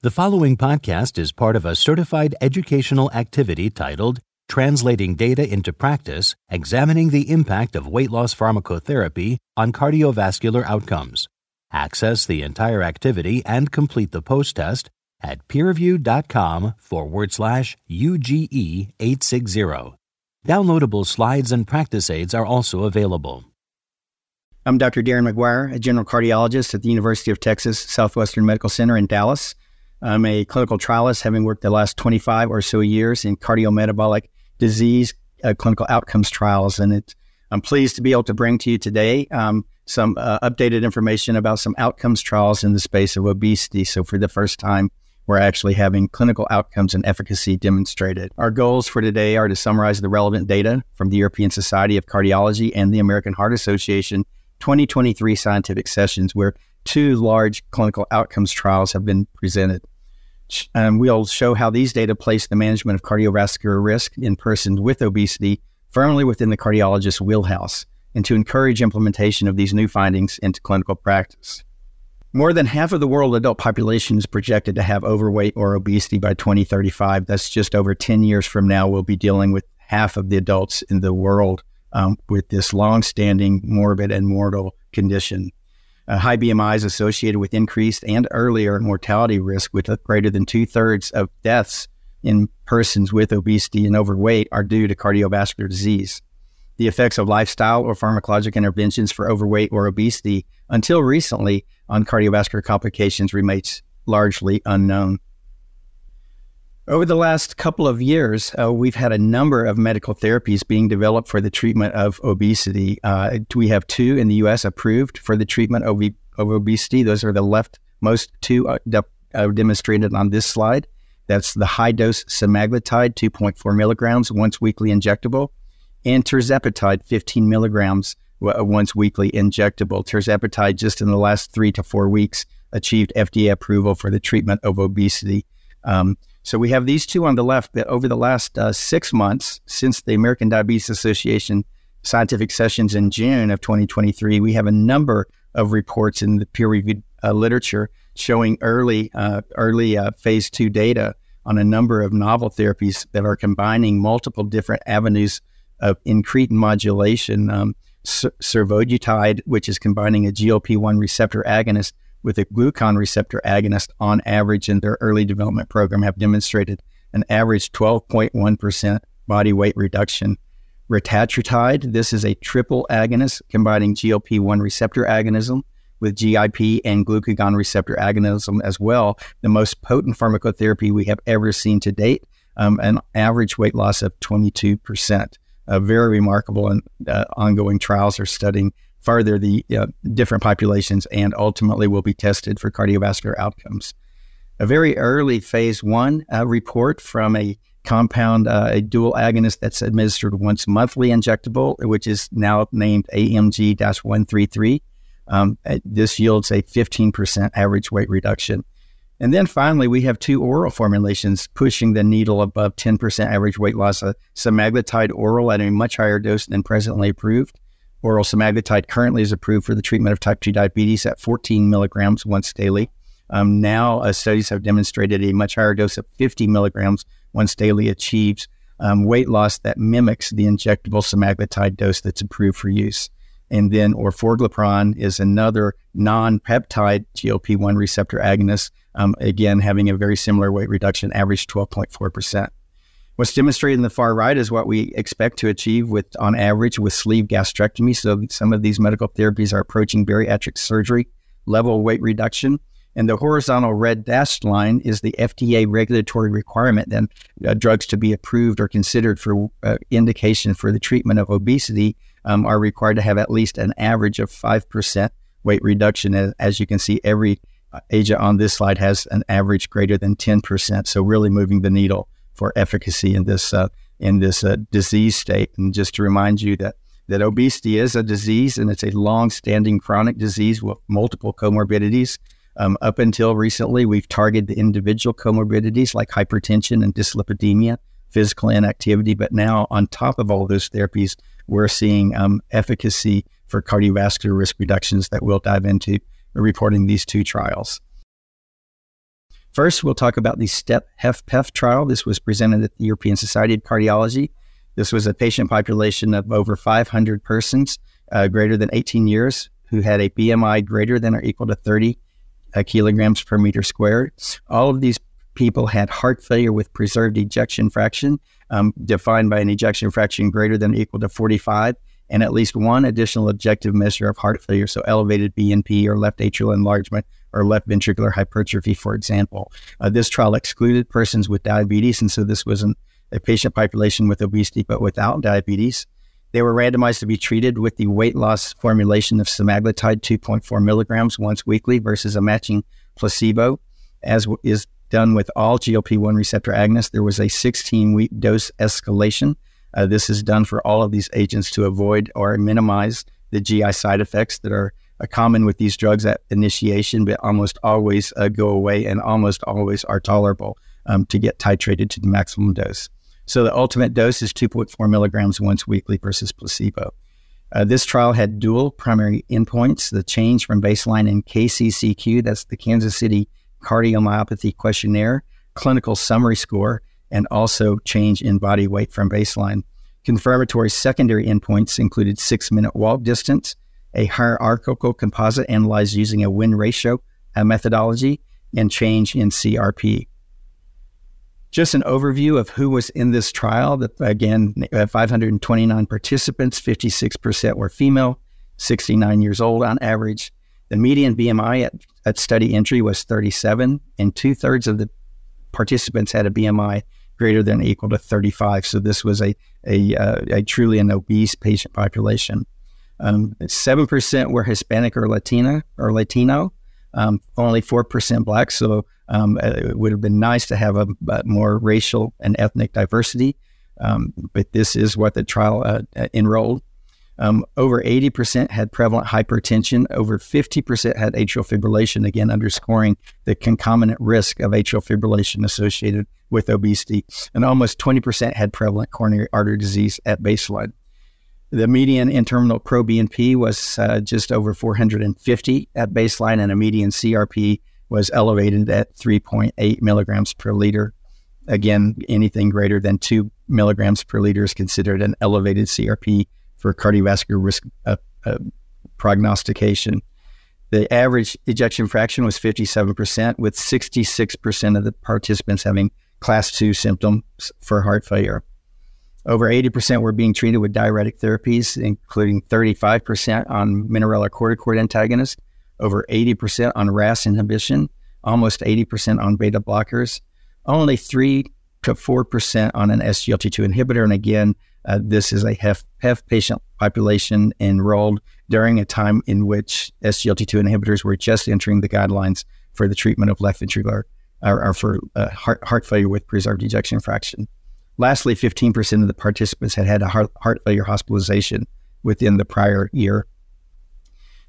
The following podcast is part of a certified educational activity titled Translating Data into Practice Examining the Impact of Weight Loss Pharmacotherapy on Cardiovascular Outcomes. Access the entire activity and complete the post test at peerview.com forward slash UGE 860. Downloadable slides and practice aids are also available. I'm Dr. Darren McGuire, a general cardiologist at the University of Texas Southwestern Medical Center in Dallas. I'm a clinical trialist, having worked the last 25 or so years in cardiometabolic disease uh, clinical outcomes trials. And it, I'm pleased to be able to bring to you today um, some uh, updated information about some outcomes trials in the space of obesity. So, for the first time, we're actually having clinical outcomes and efficacy demonstrated. Our goals for today are to summarize the relevant data from the European Society of Cardiology and the American Heart Association 2023 scientific sessions, where two large clinical outcomes trials have been presented. And we'll show how these data place the management of cardiovascular risk in persons with obesity firmly within the cardiologist's wheelhouse and to encourage implementation of these new findings into clinical practice. More than half of the world adult population is projected to have overweight or obesity by 2035. That's just over 10 years from now. We'll be dealing with half of the adults in the world um, with this long-standing morbid and mortal condition. Uh, high BMI associated with increased and earlier mortality risk, with greater than two thirds of deaths in persons with obesity and overweight are due to cardiovascular disease. The effects of lifestyle or pharmacologic interventions for overweight or obesity until recently on cardiovascular complications remains largely unknown. Over the last couple of years, uh, we've had a number of medical therapies being developed for the treatment of obesity. Uh, we have two in the U.S. approved for the treatment of, of obesity. Those are the leftmost two uh, de- uh, demonstrated on this slide. That's the high dose semaglutide, 2.4 milligrams once weekly injectable, and tirzepatide, 15 milligrams uh, once weekly injectable. Tirzepatide, just in the last three to four weeks, achieved FDA approval for the treatment of obesity. Um, so we have these two on the left that over the last uh, six months since the American Diabetes Association scientific sessions in June of 2023, we have a number of reports in the peer-reviewed uh, literature showing early uh, early uh, phase two data on a number of novel therapies that are combining multiple different avenues of incretin modulation. Um, which is combining a GLP-1 receptor agonist with a glucagon receptor agonist on average in their early development program have demonstrated an average 12.1% body weight reduction. Retatrutide, this is a triple agonist combining GLP 1 receptor agonism with GIP and glucagon receptor agonism as well, the most potent pharmacotherapy we have ever seen to date, um, an average weight loss of 22%. Uh, very remarkable, and uh, ongoing trials are studying further the uh, different populations and ultimately will be tested for cardiovascular outcomes. A very early phase one uh, report from a compound, uh, a dual agonist that's administered once monthly injectable, which is now named AMG 133. Um, uh, this yields a 15% average weight reduction. And then finally, we have two oral formulations pushing the needle above 10% average weight loss. A semaglutide oral at a much higher dose than presently approved, Oral semaglutide currently is approved for the treatment of type 2 diabetes at 14 milligrams once daily. Um, now, uh, studies have demonstrated a much higher dose of 50 milligrams once daily achieves um, weight loss that mimics the injectable semaglutide dose that's approved for use. And then orforglipron is another non peptide GLP 1 receptor agonist, um, again, having a very similar weight reduction, average 12.4%. What's demonstrated in the far right is what we expect to achieve with, on average, with sleeve gastrectomy. So some of these medical therapies are approaching bariatric surgery level weight reduction. And the horizontal red dashed line is the FDA regulatory requirement that uh, drugs to be approved or considered for uh, indication for the treatment of obesity um, are required to have at least an average of 5% weight reduction. As, you can see, every uh, agent on this slide has an average greater than 10%. So really moving the needle for efficacy in this uh, in this uh, disease state. And just to remind you that that obesity is a disease and it's a long-standing chronic disease with multiple comorbidities. Um, up until recently, we've targeted the individual comorbidities like hypertension and dyslipidemia, physical inactivity. But now, on top of all those therapies, we're seeing um, efficacy for cardiovascular risk reductions that we'll dive into reporting these two trials. First, we'll talk about the STEP HFpEF trial. This was presented at the European Society of Cardiology. This was a patient population of over 500 persons uh, greater than 18 years who had a BMI greater than or equal to 30 uh, kilograms per meter squared. All of these people had heart failure with preserved ejection fraction, um, defined by an ejection fraction greater than or equal to 45, and at least one additional objective measure of heart failure, so elevated BNP or left atrial enlargement or left ventricular hypertrophy, for example. Uh, this trial excluded persons with diabetes, and so this wasn't a patient population with obesity but without diabetes. They were randomized to be treated with the weight loss formulation of semaglutide 2.4 milligrams once weekly versus a matching placebo, as is done with all GLP 1 receptor agonists. There was a 16 week dose escalation. Uh, this is done for all of these agents to avoid or minimize the GI side effects that are uh, common with these drugs at initiation, but almost always uh, go away and almost always are tolerable um, to get titrated to the maximum dose. So the ultimate dose is 2.4 milligrams once weekly versus placebo. Uh, this trial had dual primary endpoints the change from baseline in KCCQ, that's the Kansas City Cardiomyopathy Questionnaire, clinical summary score, and also change in body weight from baseline. Confirmatory secondary endpoints included six minute walk distance, a hierarchical composite analyzed using a win ratio a methodology, and change in CRP. Just an overview of who was in this trial. Again, 529 participants, 56% were female, 69 years old on average. The median BMI at, at study entry was 37, and two thirds of the participants had a BMI greater than or equal to 35. So this was a a, uh, a truly an obese patient population. Um, seven um, percent were Hispanic or Latina or Latino. Um, only four percent Black. So um, uh, it would have been nice to have a, a more racial and ethnic diversity, um, but this is what the trial uh, uh enrolled. Um, over 80% had prevalent hypertension. Over 50% had atrial fibrillation, again, underscoring the concomitant risk of atrial fibrillation associated with obesity. And almost 20% had prevalent coronary artery disease at baseline. The median N-terminal was uh, just over 450 at baseline, and a median CRP was elevated at 3.8 milligrams per liter. Again, anything greater than two milligrams per liter is considered an elevated CRP for cardiovascular risk uh, uh, prognostication. The average ejection fraction was 57%, with 66% of the participants having class 2 symptoms for heart failure. Over 80% were being treated with diuretic therapies, including 35% on mineralocorticoid antagonists, over 80% on RAS inhibition, almost 80% on beta blockers, only 3 to 4% on an SGLT2 inhibitor. And again, uh, this is a HEF, HEF patient population enrolled during a time in which SGLT2 inhibitors were just entering the guidelines for the treatment of left ventricular or, or for uh, heart, heart failure with preserved ejection fraction. Lastly, 15% of the participants had had a heart, heart failure hospitalization within the prior year.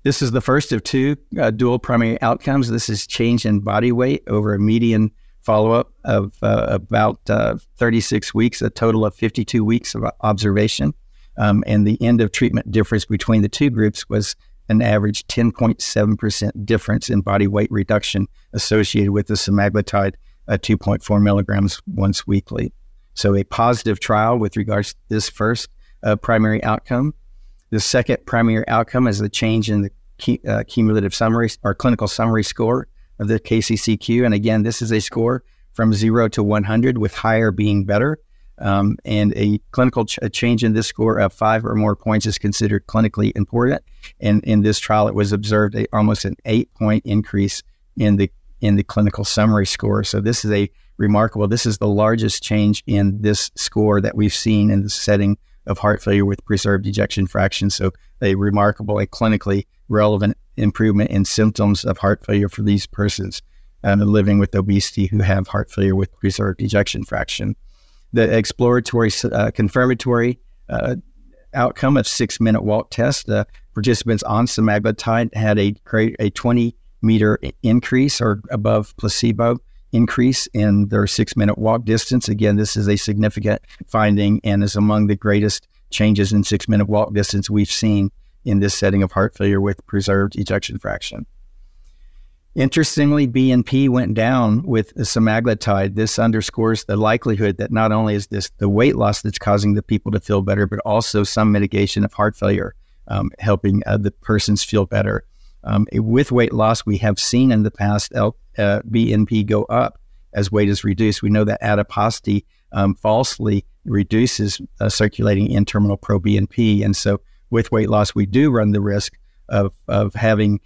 This is the first of two uh, dual primary outcomes. This is change in body weight over a median follow up of uh, about uh, 36 weeks, a total of 52 weeks of observation. Um, and the end of treatment difference between the two groups was an average 10.7% difference in body weight reduction associated with the semaglutide uh, 2.4 milligrams once weekly. So, a positive trial with regards to this first uh, primary outcome. The second primary outcome is the change in the uh, cumulative summary or clinical summary score of the KCCQ. And again, this is a score from zero to 100, with higher being better. Um, and a clinical ch- a change in this score of five or more points is considered clinically important. And in this trial, it was observed a, almost an eight point increase in the in the clinical summary score. So this is a remarkable. This is the largest change in this score that we've seen in the setting of heart failure with preserved ejection fraction. So a remarkable, a clinically relevant improvement in symptoms of heart failure for these persons uh, living with obesity who have heart failure with preserved ejection fraction. The exploratory, uh, confirmatory uh, outcome of six minute walk test, the participants on semaglutide had a, a 20 meter increase or above placebo increase in their six minute walk distance. Again, this is a significant finding and is among the greatest changes in six minute walk distance we've seen in this setting of heart failure with preserved ejection fraction. Interestingly, BNP went down with semaglutide. This underscores the likelihood that not only is this the weight loss that's causing the people to feel better, but also some mitigation of heart failure, um, helping uh, the persons feel better. Um, with weight loss, we have seen in the past uh, BNP go up as weight is reduced. We know that adiposity um, falsely reduces uh, circulating N terminal pro BNP. And so with weight loss, we do run the risk of, of having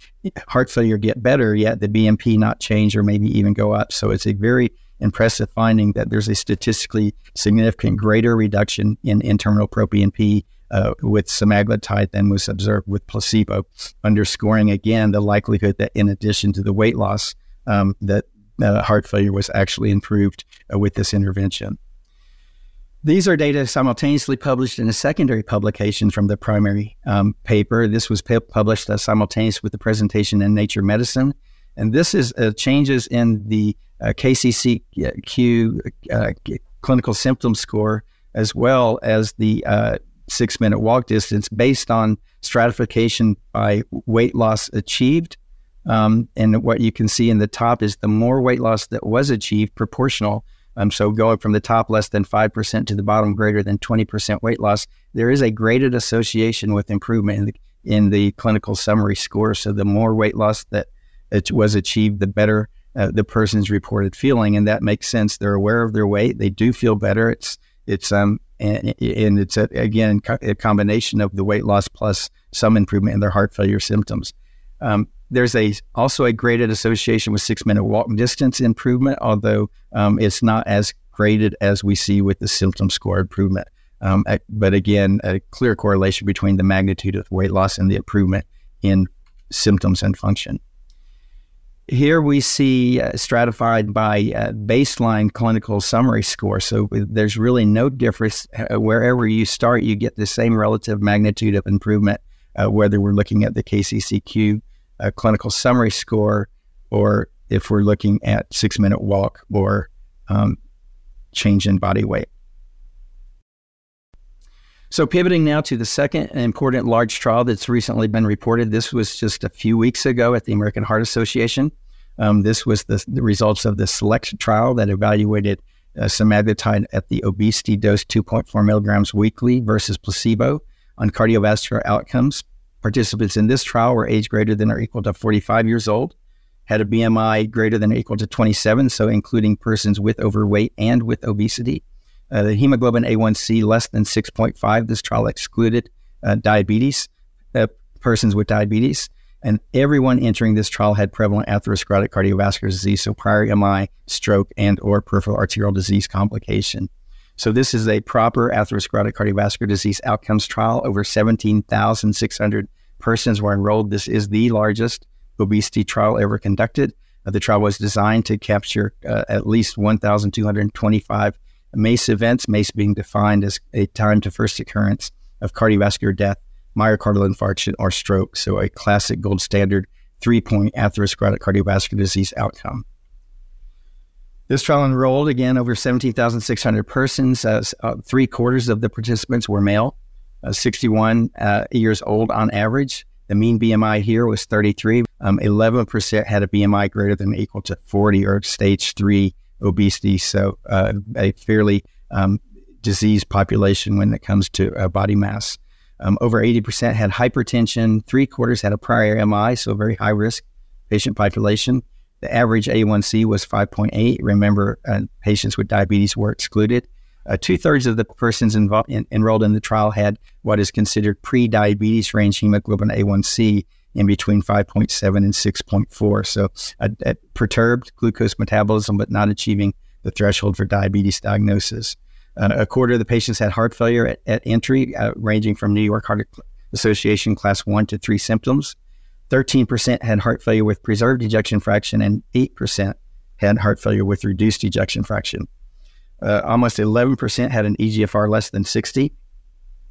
heart failure get better, yet the BNP not change or maybe even go up. So it's a very impressive finding that there's a statistically significant greater reduction in N terminal pro BNP uh, with semaglutide than was observed with placebo, underscoring again the likelihood that in addition to the weight loss, um, that uh, heart failure was actually improved uh, with this intervention. These are data simultaneously published in a secondary publication from the primary um, paper. This was p- published uh, with the presentation in Nature Medicine. And this is uh, changes in the uh, KCCQ uh, clinical symptom score, as well as the uh, six minute walk distance based on stratification by weight loss achieved. Um, and what you can see in the top is the more weight loss that was achieved proportional um, so going from the top less than 5% to the bottom greater than 20% weight loss, there is a graded association with improvement in the, in the clinical summary score. So the more weight loss that was achieved, the better uh, the person's reported feeling. And that makes sense. They're aware of their weight. They do feel better. It's, it's, um, and, and it's a, again a combination of the weight loss plus some improvement in their heart failure symptoms. Um, there's a also a graded association with six minute walk distance improvement, although um, it's not as graded as we see with the symptom score improvement. Um, but again, a clear correlation between the magnitude of weight loss and the improvement in symptoms and function. Here we see uh, stratified by uh, baseline clinical summary score. So there's really no difference. Uh, wherever you start, you get the same relative magnitude of improvement, uh, whether we're looking at the KCCQ a clinical summary score, or if we're looking at six minute walk or um, change in body weight. So, pivoting now to the second important large trial that's recently been reported. This was just a few weeks ago at the American Heart Association. Um, this was the, the, results of the SELECT trial that evaluated uh, semaglutide at the obesity dose 2.4 milligrams weekly versus placebo on cardiovascular outcomes. Participants in this trial were age greater than or equal to 45 years old, had a BMI greater than or equal to 27, so including persons with overweight and with obesity. Uh, the hemoglobin A1C less than 6.5. This trial excluded uh, diabetes, uh, persons with diabetes, and everyone entering this trial had prevalent atherosclerotic cardiovascular disease, so prior MI, stroke, and or peripheral arterial disease complication. So this is a proper atherosclerotic cardiovascular disease outcomes trial. Over 17,600 persons were enrolled. This is the largest obesity trial ever conducted. Uh, the trial was designed to capture uh, at least 1,225 MACE events, MACE being defined as a time to first occurrence of cardiovascular death, myocardial infarction, or stroke. So a classic gold standard three-point atherosclerotic cardiovascular disease outcome. This trial enrolled again over 17,600 persons. Uh, uh, three quarters of the participants were male, uh, 61 uh, years old on average. The mean BMI here was 33. Um, 11% had a BMI greater than or equal to 40 or stage three obesity. So uh, a fairly um, diseased population when it comes to uh, body mass. Um, over 80% had hypertension. Three quarters had a prior MI, so very high risk patient population. The average A1C was 5.8. Remember, uh, patients with diabetes were excluded. Uh, Two thirds of the persons in, enrolled in the trial had what is considered pre diabetes range hemoglobin A1C in between 5.7 and 6.4. So, a, a perturbed glucose metabolism, but not achieving the threshold for diabetes diagnosis. Uh, a quarter of the patients had heart failure at, at entry, uh, ranging from New York Heart Association class one to three symptoms. 13% had heart failure with preserved ejection fraction, and 8% had heart failure with reduced ejection fraction. Uh, almost 11% had an EGFR less than 60.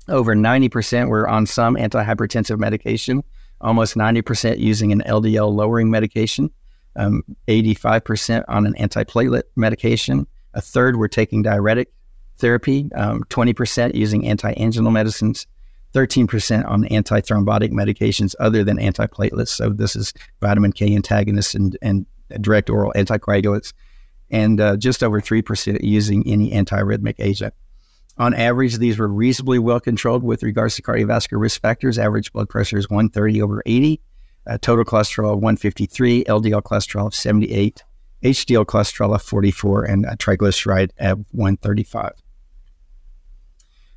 Over 90% were on some antihypertensive medication, almost 90% using an LDL lowering medication, um, 85% on an antiplatelet medication. A third were taking diuretic therapy, um, 20% using anti-anginal medicines, 13% on antithrombotic medications other than antiplatelets. So this is vitamin K antagonists and, and direct oral anticoagulants, and uh, just over 3% using any antiarrhythmic agent. On average, these were reasonably well controlled with regards to cardiovascular risk factors. Average blood pressure is 130 over 80, uh, total cholesterol of 153, LDL cholesterol of 78, HDL cholesterol of 44, and triglyceride of 135.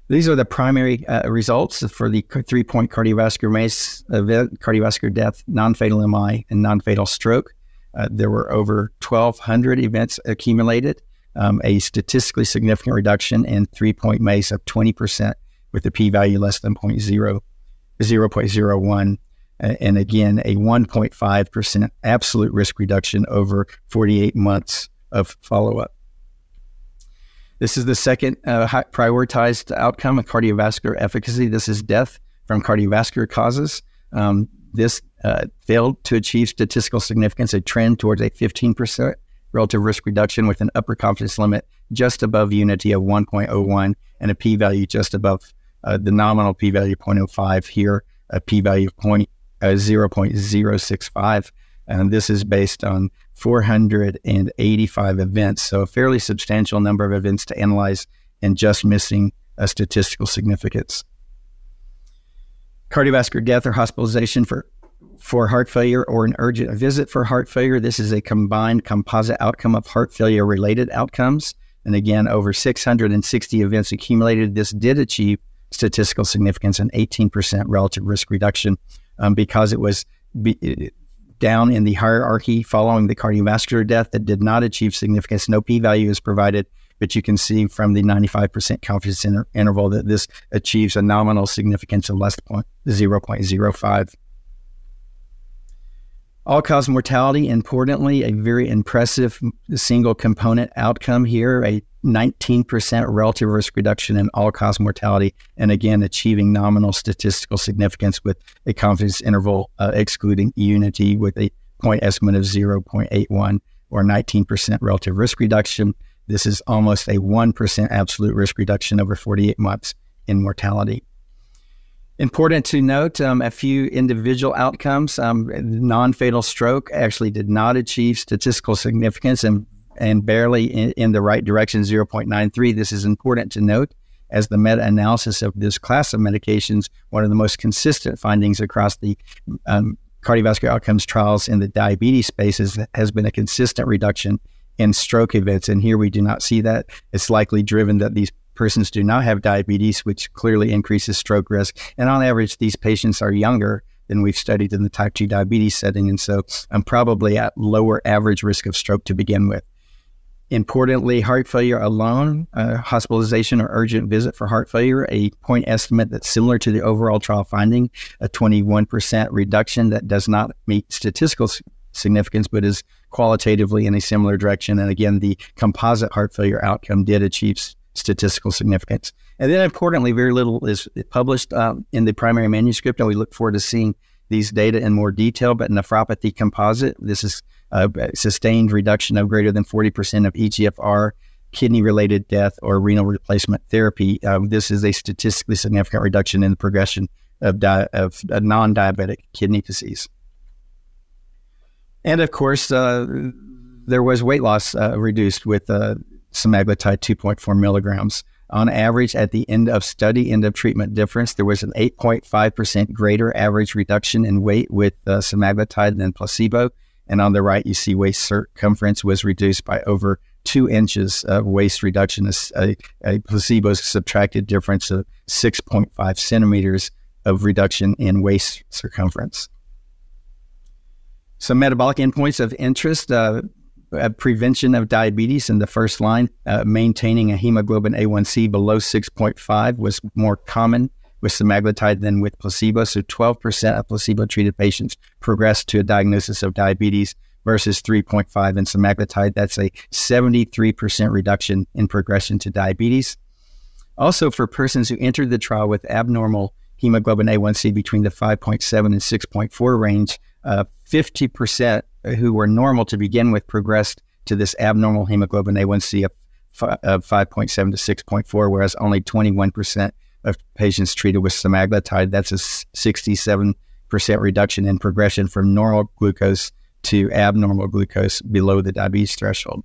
These are the primary uh, results for the three point cardiovascular MACE event cardiovascular death, non fatal MI, and non fatal stroke. Uh, there were over 1,200 events accumulated, um, a statistically significant reduction in three point MACE of 20% with a p value less than 0. 0.01. Uh, and again, a 1.5% absolute risk reduction over 48 months of follow up. This is the second uh, prioritized outcome of cardiovascular efficacy. This is death from cardiovascular causes. Um, this uh, failed to achieve statistical significance, a trend towards a 15% relative risk reduction with an upper confidence limit just above unity of 1.01 and a p value just above uh, the nominal p value 0.05 here, a p value of point, uh, 0.065. And this is based on 485 events. So a fairly substantial number of events to analyze and just missing a statistical significance. Cardiovascular death or hospitalization for for heart failure or an urgent visit for heart failure. This is a combined composite outcome of heart failure related outcomes. And again, over 660 events accumulated. This did achieve statistical significance and 18% relative risk reduction um, because it was be, down in the hierarchy following the cardiovascular death that did not achieve significance. No p value is provided, but you can see from the 95% confidence inter- interval that this achieves a nominal significance of less than 0.05. All cause mortality, importantly, a very impressive single component outcome here, a 19% relative risk reduction in all cause mortality, and again, achieving nominal statistical significance with a confidence interval uh, excluding unity with a point estimate of 0.81 or 19% relative risk reduction. This is almost a 1% absolute risk reduction over 48 months in mortality. Important to note um, a few individual outcomes. Um, non fatal stroke actually did not achieve statistical significance and and barely in, in the right direction, 0.93. This is important to note as the meta analysis of this class of medications, one of the most consistent findings across the um, cardiovascular outcomes trials in the diabetes space is, has been a consistent reduction in stroke events. And here we do not see that. It's likely driven that these persons do not have diabetes, which clearly increases stroke risk. And on average, these patients are younger than we've studied in the type 2 diabetes setting. And so I'm probably at lower average risk of stroke to begin with. Importantly, heart failure alone, uh, hospitalization or urgent visit for heart failure, a point estimate that's similar to the overall trial finding, a 21% reduction that does not meet statistical significance, but is qualitatively in a similar direction. And again, the composite heart failure outcome did achieve statistical significance. And then importantly, very little is published uh, in the primary manuscript, and we look forward to seeing these data in more detail. But in nephropathy composite, this is a sustained reduction of greater than 40% of EGFR, kidney related death, or renal replacement therapy. Um, this is a statistically significant reduction in the progression of, di- of non diabetic kidney disease. And of course, uh, there was weight loss uh, reduced with uh, semaglutide 2.4 milligrams. On average, at the end of study, end of treatment difference, there was an 8.5% greater average reduction in weight with uh, semaglutide than placebo. And on the right, you see waist circumference was reduced by over two inches of waist reduction, a, a placebo subtracted difference of 6.5 centimeters of reduction in waist circumference. Some metabolic endpoints of interest uh, uh, prevention of diabetes in the first line, uh, maintaining a hemoglobin A1C below 6.5 was more common with semaglutide than with placebo. So 12% of placebo treated patients progressed to a diagnosis of diabetes versus 3.5 in semaglutide. That's a 73% reduction in progression to diabetes. Also, for persons who entered the trial with abnormal hemoglobin A1C between the 5.7 and 6.4 range, uh, 50% who were normal to begin with progressed to this abnormal hemoglobin A1C of, of 5.7 to 6.4, whereas only 21% of patients treated with semaglutide. That's a 67% reduction in progression from normal glucose to abnormal glucose below the diabetes threshold.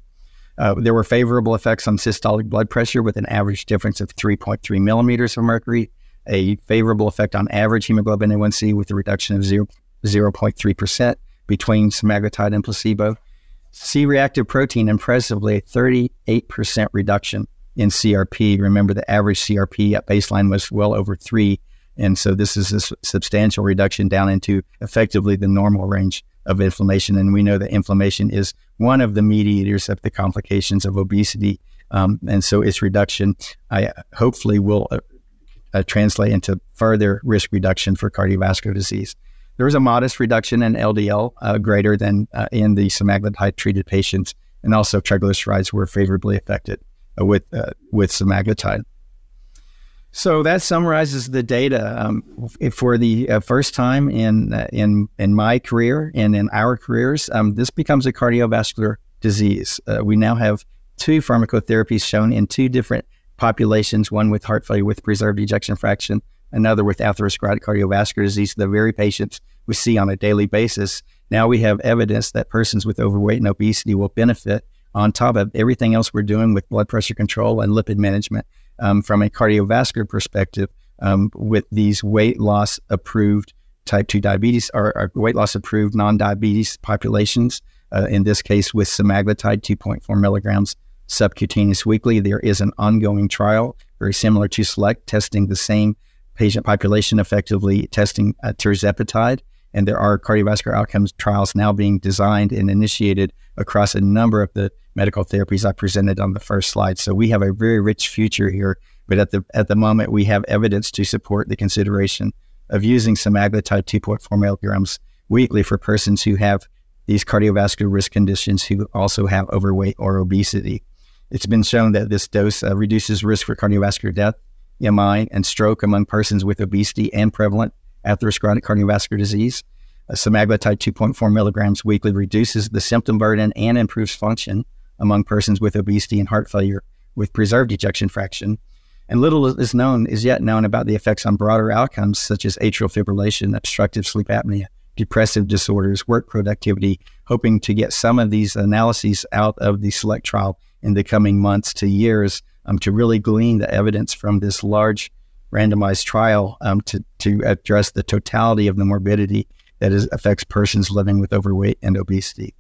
Uh, there were favorable effects on systolic blood pressure with an average difference of 3.3 millimeters of mercury, a favorable effect on average hemoglobin A1C with a reduction of 0, 0.3% between semaglutide and placebo. C reactive protein, impressively, 38% reduction in CRP. Remember, the average CRP at baseline was well over three. And so this is a substantial reduction down into effectively the normal range of inflammation. And we know that inflammation is one of the mediators of the complications of obesity. Um, and so its reduction, I hopefully will uh, uh, translate into further risk reduction for cardiovascular disease. There was a modest reduction in LDL uh, greater than uh, in the semaglutide treated patients, and also triglycerides were favorably affected uh, with uh, with semaglutide. So that summarizes the data um, for the uh, first time in uh, in in my career and in our careers. Um, this becomes a cardiovascular disease. we now have two pharmacotherapies shown in two different populations: one with heart failure with preserved ejection fraction, another with atherosclerotic cardiovascular disease. The very patients we see on a daily basis. Now we have evidence that persons with overweight and obesity will benefit on top of everything else we're doing with blood pressure control and lipid management um, from a cardiovascular perspective um, with these weight loss approved type 2 diabetes or, or weight loss approved non diabetes populations. Uh, in this case, with semaglutide 2.4 milligrams subcutaneous weekly. There is an ongoing trial, very similar to SELECT, testing the same patient population, effectively testing uh, tirzepatide and there are cardiovascular outcomes trials now being designed and initiated across a number of the medical therapies I presented on the first slide. So we have a very rich future here, but at the at the moment we have evidence to support the consideration of using semaglutide 2.4 milligrams weekly for persons who have these cardiovascular risk conditions who also have overweight or obesity. It's been shown that this dose uh, reduces risk for cardiovascular death, MI, and stroke among persons with obesity and prevalent atherosclerotic cardiovascular disease. A semaglutide 2.4 milligrams weekly reduces the symptom burden and improves function among persons with obesity and heart failure with preserved ejection fraction. And little is known is yet known about the effects on broader outcomes such as atrial fibrillation, obstructive sleep apnea, depressive disorders, work productivity, hoping to get some of these analyses out of the SELECT trial in the coming months to years um, to really glean the evidence from this large randomized trial um, to, to address the totality of the morbidity that is, affects persons living with overweight and obesity.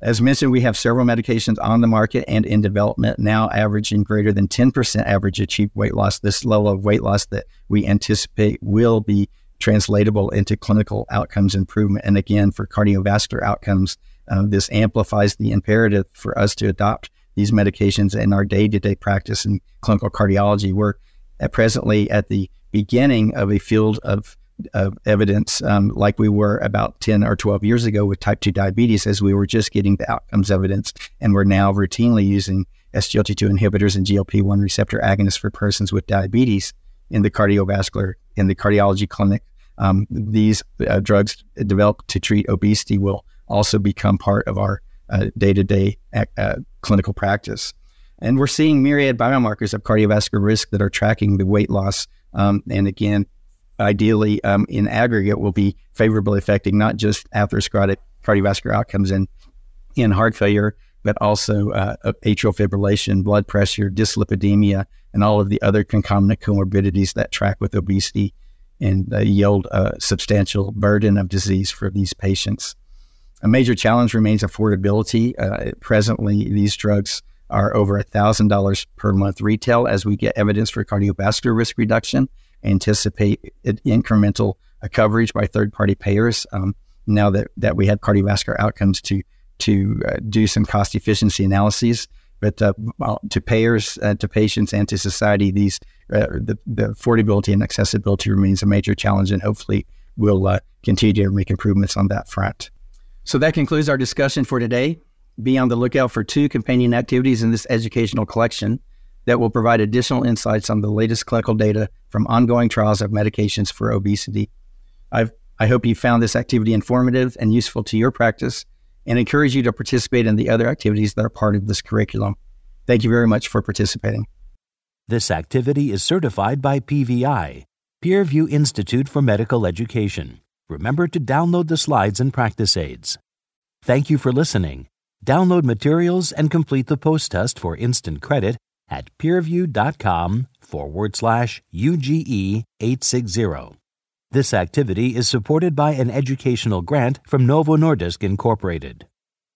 As mentioned, we have several medications on the market and in development now averaging greater than 10% average achieved weight loss. This level of weight loss that we anticipate will be translatable into clinical outcomes improvement. And again, for cardiovascular outcomes, uh, this amplifies the imperative for us to adopt these medications in our day to day practice in clinical cardiology. We're at presently at the beginning of a field of, of evidence, um, like we were about 10 or 12 years ago with type 2 diabetes, as we were just getting the outcomes evidence. And we're now routinely using SGLT2 inhibitors and GLP 1 receptor agonists for persons with diabetes in the cardiovascular, in the cardiology clinic. Um, these uh, drugs developed to treat obesity will also become part of our day to day clinical practice. And we're seeing myriad biomarkers of cardiovascular risk that are tracking the weight loss. Um, and again, ideally, um, in aggregate, will be favorably affecting not just atherosclerotic cardiovascular outcomes in, in heart failure, but also uh, atrial fibrillation, blood pressure, dyslipidemia, and all of the other concomitant comorbidities that track with obesity and uh, yield a substantial burden of disease for these patients. A major challenge remains affordability. Uh, presently, these drugs are over $1,000 per month retail as we get evidence for cardiovascular risk reduction, anticipate incremental uh, coverage by third party payers. Um, now that, that we have cardiovascular outcomes to, to uh, do some cost efficiency analyses. But uh, to payers, uh, to patients, and to society, these uh, the, the, affordability and accessibility remains a major challenge, and hopefully we'll uh, continue to make improvements on that front. So that concludes our discussion for today. Be on the lookout for two companion activities in this educational collection that will provide additional insights on the latest clinical data from ongoing trials of medications for obesity. I've, I hope you found this activity informative and useful to your practice and encourage you to participate in the other activities that are part of this curriculum. Thank you very much for participating. This activity is certified by PVI, Peerview Institute for Medical Education. Remember to download the slides and practice aids. Thank you for listening. Download materials and complete the post test for instant credit at peerview.com forward slash UGE 860. This activity is supported by an educational grant from Novo Nordisk Incorporated.